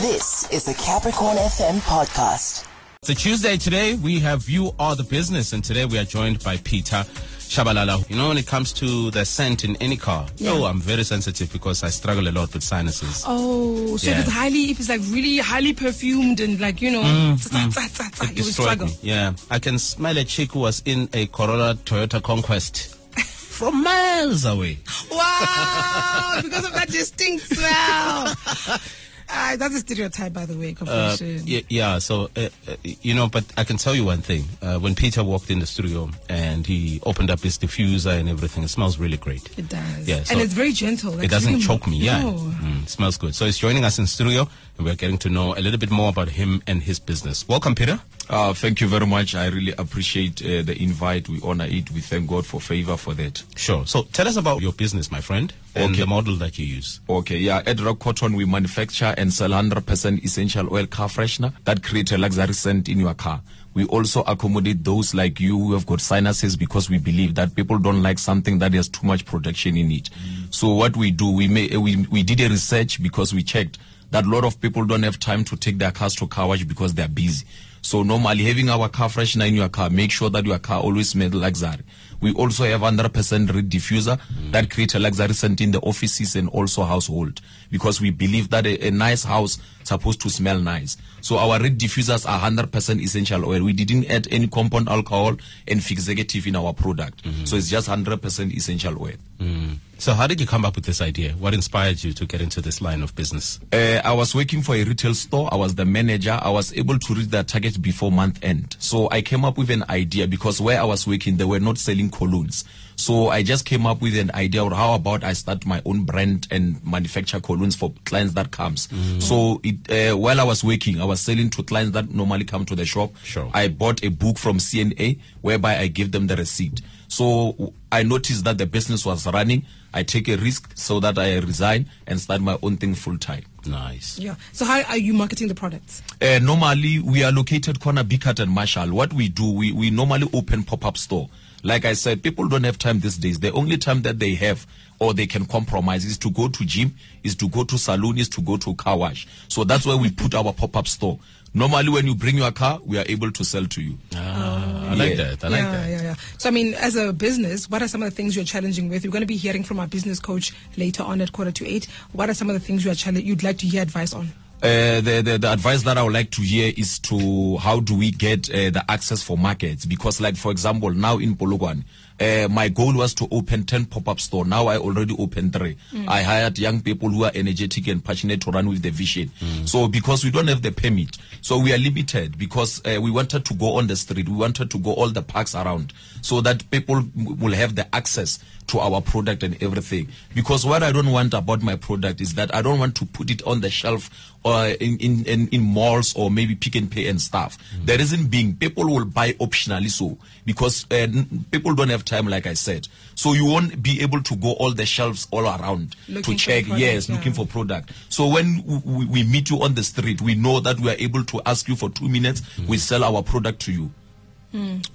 This is the Capricorn FM podcast. It's a Tuesday today. We have You Are the Business, and today we are joined by Peter Chabalala. You know, when it comes to the scent in any car, oh, I'm very sensitive because I struggle a lot with sinuses. Oh, so Yeah. if it's highly, if it's like really highly perfumed and like you know, mm, tsa- mm. tsa- tsa- tsa, It you destroyed struggle. me. Yeah, I can smell a chick who was in a Corolla Toyota Conquest from miles away. Wow, because of that distinct smell. Uh, that's a stereotype, by the way. Uh, Confession. yeah, yeah, so, uh, uh, you know, but I can tell you one thing. Uh, when Peter walked in the studio and he opened up his diffuser and everything, it smells really great. It does. Yeah, so and it's very gentle. Like it doesn't really- choke me. Yeah, No. Mm, it smells good. So he's joining us in studio, and we're getting to know a little bit more about him and his business. Welcome, Peter. Uh, thank you very much. I really appreciate uh, the invite. We honor it. We thank God for favor for that. Sure. So tell us about your business, my friend, and Okay. the model that you use. Okay, yeah, at Rock Cotton, we manufacture and sell 100% essential oil car freshener that create a luxury scent in your car. We also accommodate those like you who have got sinuses because we believe that people don't like something that has too much protection in it. Mm. So what we do, we, may, we, we did a research because we checked that a lot of people don't have time to take their cars to car wash because they're busy. So normally having our car freshener in your car, make sure that your car always smells luxury. We also have 100% reed diffuser that create a luxury scent in the offices and also household because we believe that a, a nice house supposed to smell nice. So our reed diffusers are 100% essential oil. We didn't add any compound alcohol and fixative in our product. Mm-hmm. So it's just 100% essential oil. Mm. So how did you come up with this idea? What inspired you to get into this line of business? Uh, I was working for a retail store. I was the manager. I was able to reach their target before month end. So I came up with an idea because where I was working, they were not selling colognes. So I just came up with an idea of how about I start my own brand and manufacture colognes for clients that comes. So it, uh, while I was working, I was selling to clients that normally come to the shop. Sure. I bought a book from CNA whereby I give them the receipt. So I noticed that the business was running. I take a risk so that I resign and start my own thing full time. Nice. Yeah. So how are you marketing the products? Uh, normally, we are located corner Biccard and Marshall. What we do, we, we normally open pop-up store. Like I said, people don't have time these days. The only time that they have or they can compromise is to go to gym, is to go to saloon, is to go to car wash. So that's where we put our pop-up store. Normally, when you bring your car, we are able to sell to you. Ah, I like Yeah. that. I like yeah, that. yeah, yeah. So I mean, as a business, what are some of the things you're challenging with? You're going to be hearing from our business coach later on at quarter to eight. What are some of the things you are challenge- you'd like to hear advice on? Uh, the, the the advice that I would like to hear is to how do we get uh, the access for markets? Because, like for example, now in Polokwane, uh, my goal was to open ten pop-up store. Now I already opened three. I hired young people who are energetic and passionate to run with the vision. So because we don't have the permit, so we are limited because uh, we wanted to go on the street. We wanted to go all the parks around so that people m- will have the access to our product and everything. Because what I don't want about my product is that I don't want to put it on the shelf or in, in, in, in malls or maybe Pick n Pay and stuff. The reason being, people will buy optionally so because uh, n- people don't have time, like I said. So you won't be able to go all the shelves all around Looking to check. product, yes, yeah. looking for product. So when w- w- we meet you on the street, we know that we are able to ask you for two minutes. Hmm. We sell our product to you.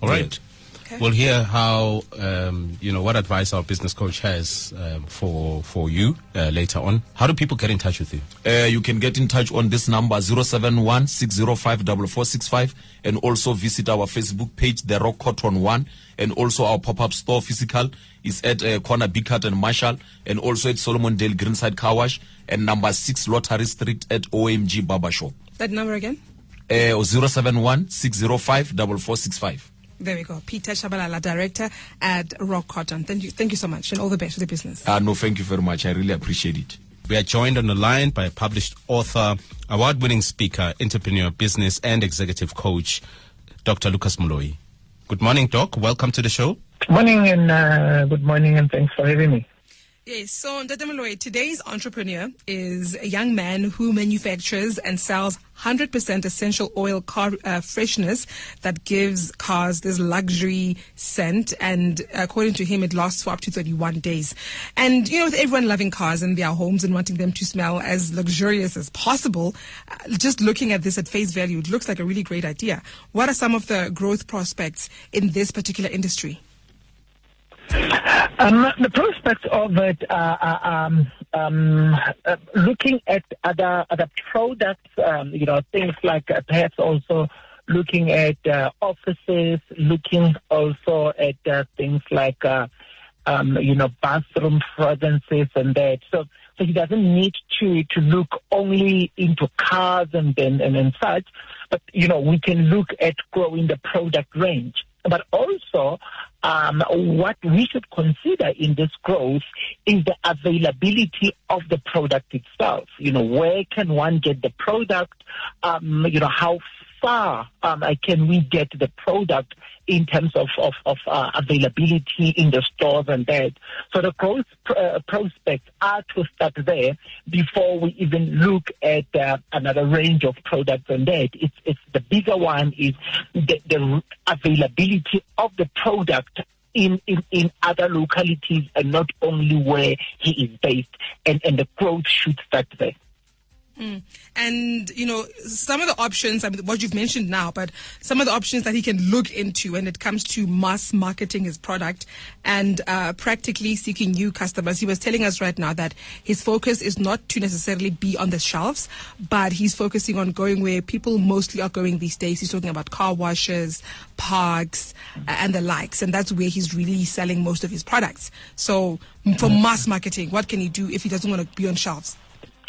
All right. Okay. We'll hear how um, you know what advice our business coach has um, for for you uh, later on. How do people get in touch with you? Uh, you can get in touch on this number 071 605 4465 and also visit our Facebook page, The Rock Cotton One, and also our pop-up store physical is at uh, corner Biccard and Marshall, and also at Solomon Dale Greenside Car Wash, and number six Lottery Street at OMG Barber Shop. That number again? Uh, 071 605 4465. There we go. Peter Chabalala, director at Rock Cotton. Thank you, thank you so much, and all the best for the business. Uh, no, thank you very much. I really appreciate it. We are joined on the line by a published author, award winning speaker, entrepreneur, business, and executive coach, Dr. Lucas Moloi. Good morning, Doc. Welcome to the show. Good morning and uh, good morning and thanks for having me. Yes, so Ntate Moloi, today's entrepreneur is a young man who manufactures and sells 100% essential oil car uh, freshness that gives cars this luxury scent. And according to him, it lasts for up to 31 days. And, you know, with everyone loving cars in their homes and wanting them to smell as luxurious as possible, uh, just looking at this at face value, it looks like a really great idea. What are some of the growth prospects in this particular industry? Um, the prospect of it, uh, uh, um, um, uh, looking at other other products, um, you know, things like uh, perhaps also looking at uh, offices, looking also at uh, things like, um, you know, bathroom fragrances and that. So, so he doesn't need to to look only into cars and and, and, and such, but you know, we can look at growing the product range. But also, um, what we should consider in this growth is the availability of the product itself. You know, where can one get the product? Um, you know, how far um, can we get the product in terms of, of, of uh, availability in the stores and that. So the growth uh, prospects are to start there before we even look at uh, another range of products and that. It's, it's the bigger one is the, the availability of the product in, in, in other localities and not only where he is based. And, and the growth should start there. Mm. And, you know, some of the options, I mean, what you've mentioned now, but some of the options that he can look into when it comes to mass marketing his product and uh, practically seeking new customers. He was telling us right now that his focus is not to necessarily be on the shelves, but he's focusing on going where people mostly are going these days. He's talking about car washes, parks, uh, and the likes. And that's where he's really selling most of his products. So, for mass marketing, what can he do if he doesn't want to be on shelves?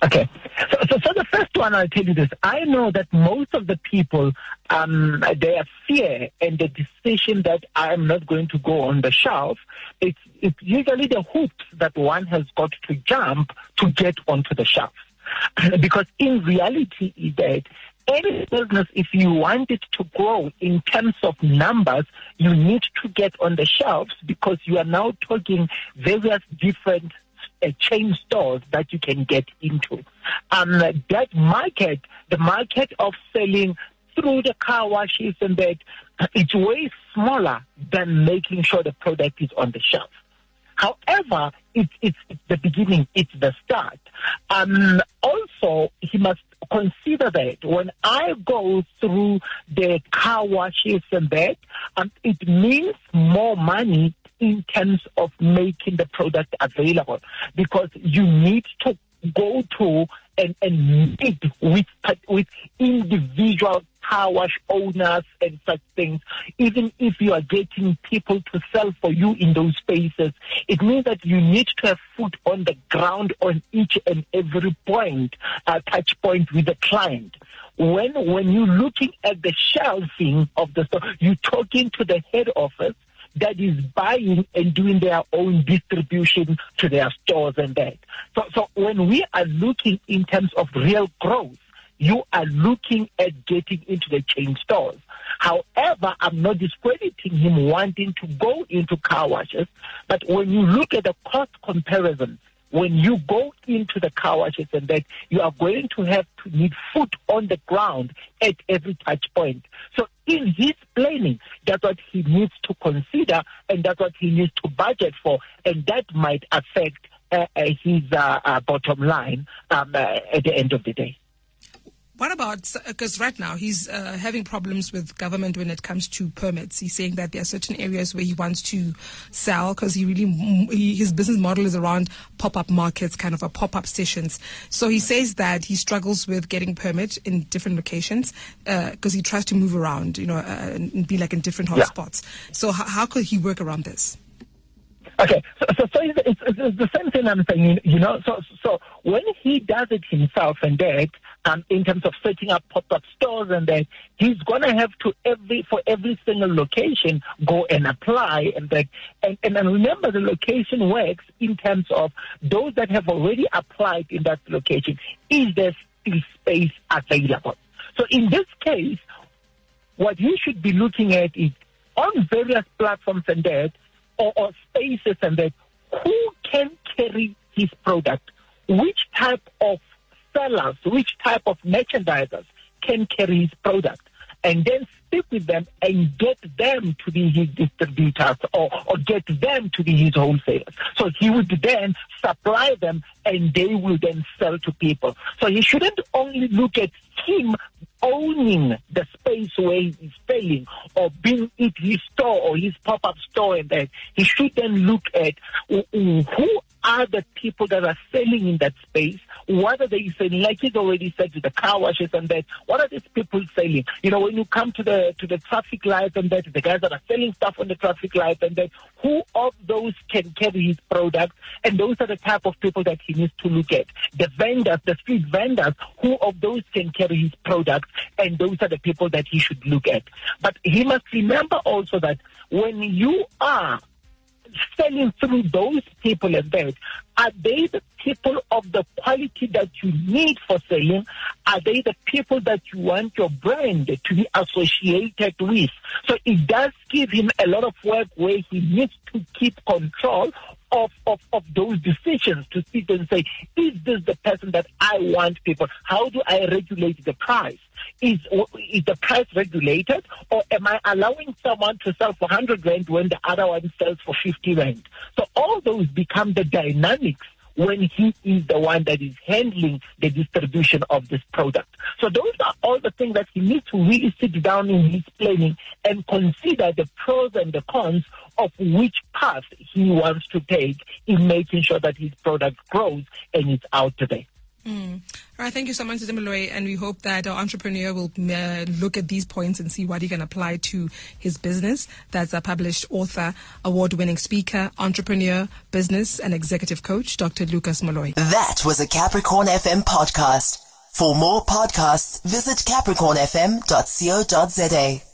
Okay. So, so, so, the first one, I'll tell you this. I know that most of the people, um, their fear and the decision that I'm not going to go on the shelf, it's, it's usually the hoops that one has got to jump to get onto the shelf. because in reality is that any business, if you want it to grow in terms of numbers, you need to get on the shelves because you are now talking various different uh, chain stores that you can get into. Um, that market, the market of selling through the car washes and that, it's way smaller than making sure the product is on the shelf. However, it's, it's, it's the beginning, it's the start. Um, also, he must consider that when I go through the car washes and that, um, it means more money in terms of making the product available because you need to go to and, and meet with, with individual wash owners and such things, even if you are getting people to sell for you in those spaces, it means that you need to have foot on the ground on each and every point, uh, touch point with the client. When, when you're looking at the shelving of the store, you're talking to the head office, that is buying and doing their own distribution to their stores and that. So, so when we are looking in terms of real growth, you are looking at getting into the chain stores. However, I'm not discrediting him wanting to go into car washes, but when you look at the cost comparison, when you go into the car washes and that you are going to have to need foot on the ground at every touch point. So in his planning, that's what he needs to consider and that's what he needs to budget for. And that might affect uh, uh, his uh, uh bottom line um, uh, at the end of the day. What about, because right now he's uh, having problems with government when it comes to permits. He's saying that there are certain areas where he wants to sell because he really, he, his business model is around pop up markets, kind of a pop up sessions. So he says that he struggles with getting permit in different locations because uh, he tries to move around, you know, uh, and be like in different hotspots. Yeah. So how could he work around this? Okay, so, so, so it's, it's, it's, the same thing I'm saying, you know. So, so when he does it himself and that, um, in terms of setting up pop-up stores and that, he's gonna have to every for every single location go and apply and that, and, and, remember the location works in terms of those that have already applied in that location. Is there still space available? So in this case, what you should be looking at is on various platforms and that or, or spaces and that who can carry his product, which type of sellers, which type of merchandisers can carry his product, and then speak with them and get them to be his distributors or, or get them to be his wholesalers. So he would then supply them and they will then sell to people. So he shouldn't only look at him owning the space where he's selling or being it his store or his pop-up store and that he should then look at who are the people that are selling in that space what are they selling like he's already said to the car washes and that what are these people selling? You know when you come to the to the traffic lights and that the guys that are selling stuff on the traffic lights and that who of those can carry his product? And those are the type of people that he needs to look at. The vendors the street vendors who of those can carry his product? And those are the people that he should look at. But he must remember also that when you are selling through those people and that, are they the people of the quality that you need for selling? Are they the people that you want your brand to be associated with? So it does give him a lot of work where he needs to keep control of, of, of those decisions to sit and say, is this the person that I want people? How do I regulate the price? Is, is the price regulated or am I allowing someone to sell for 100 rand when the other one sells for 50 rand? So all those become the dynamics when he is the one that is handling the distribution of this product. So those are all the things that he needs to really sit down in his planning and consider the pros and the cons of which path he wants to take in making sure that his product grows and is out there. Mm. All right, thank you so much, Zimaloy, and we hope that our entrepreneur will uh, look at these points and see what he can apply to his business. That's a published author, award-winning speaker, entrepreneur, business, and executive coach, Dr. Lucas Moloi. That was a Capricorn FM podcast. For more podcasts, visit capricornfm.co.za.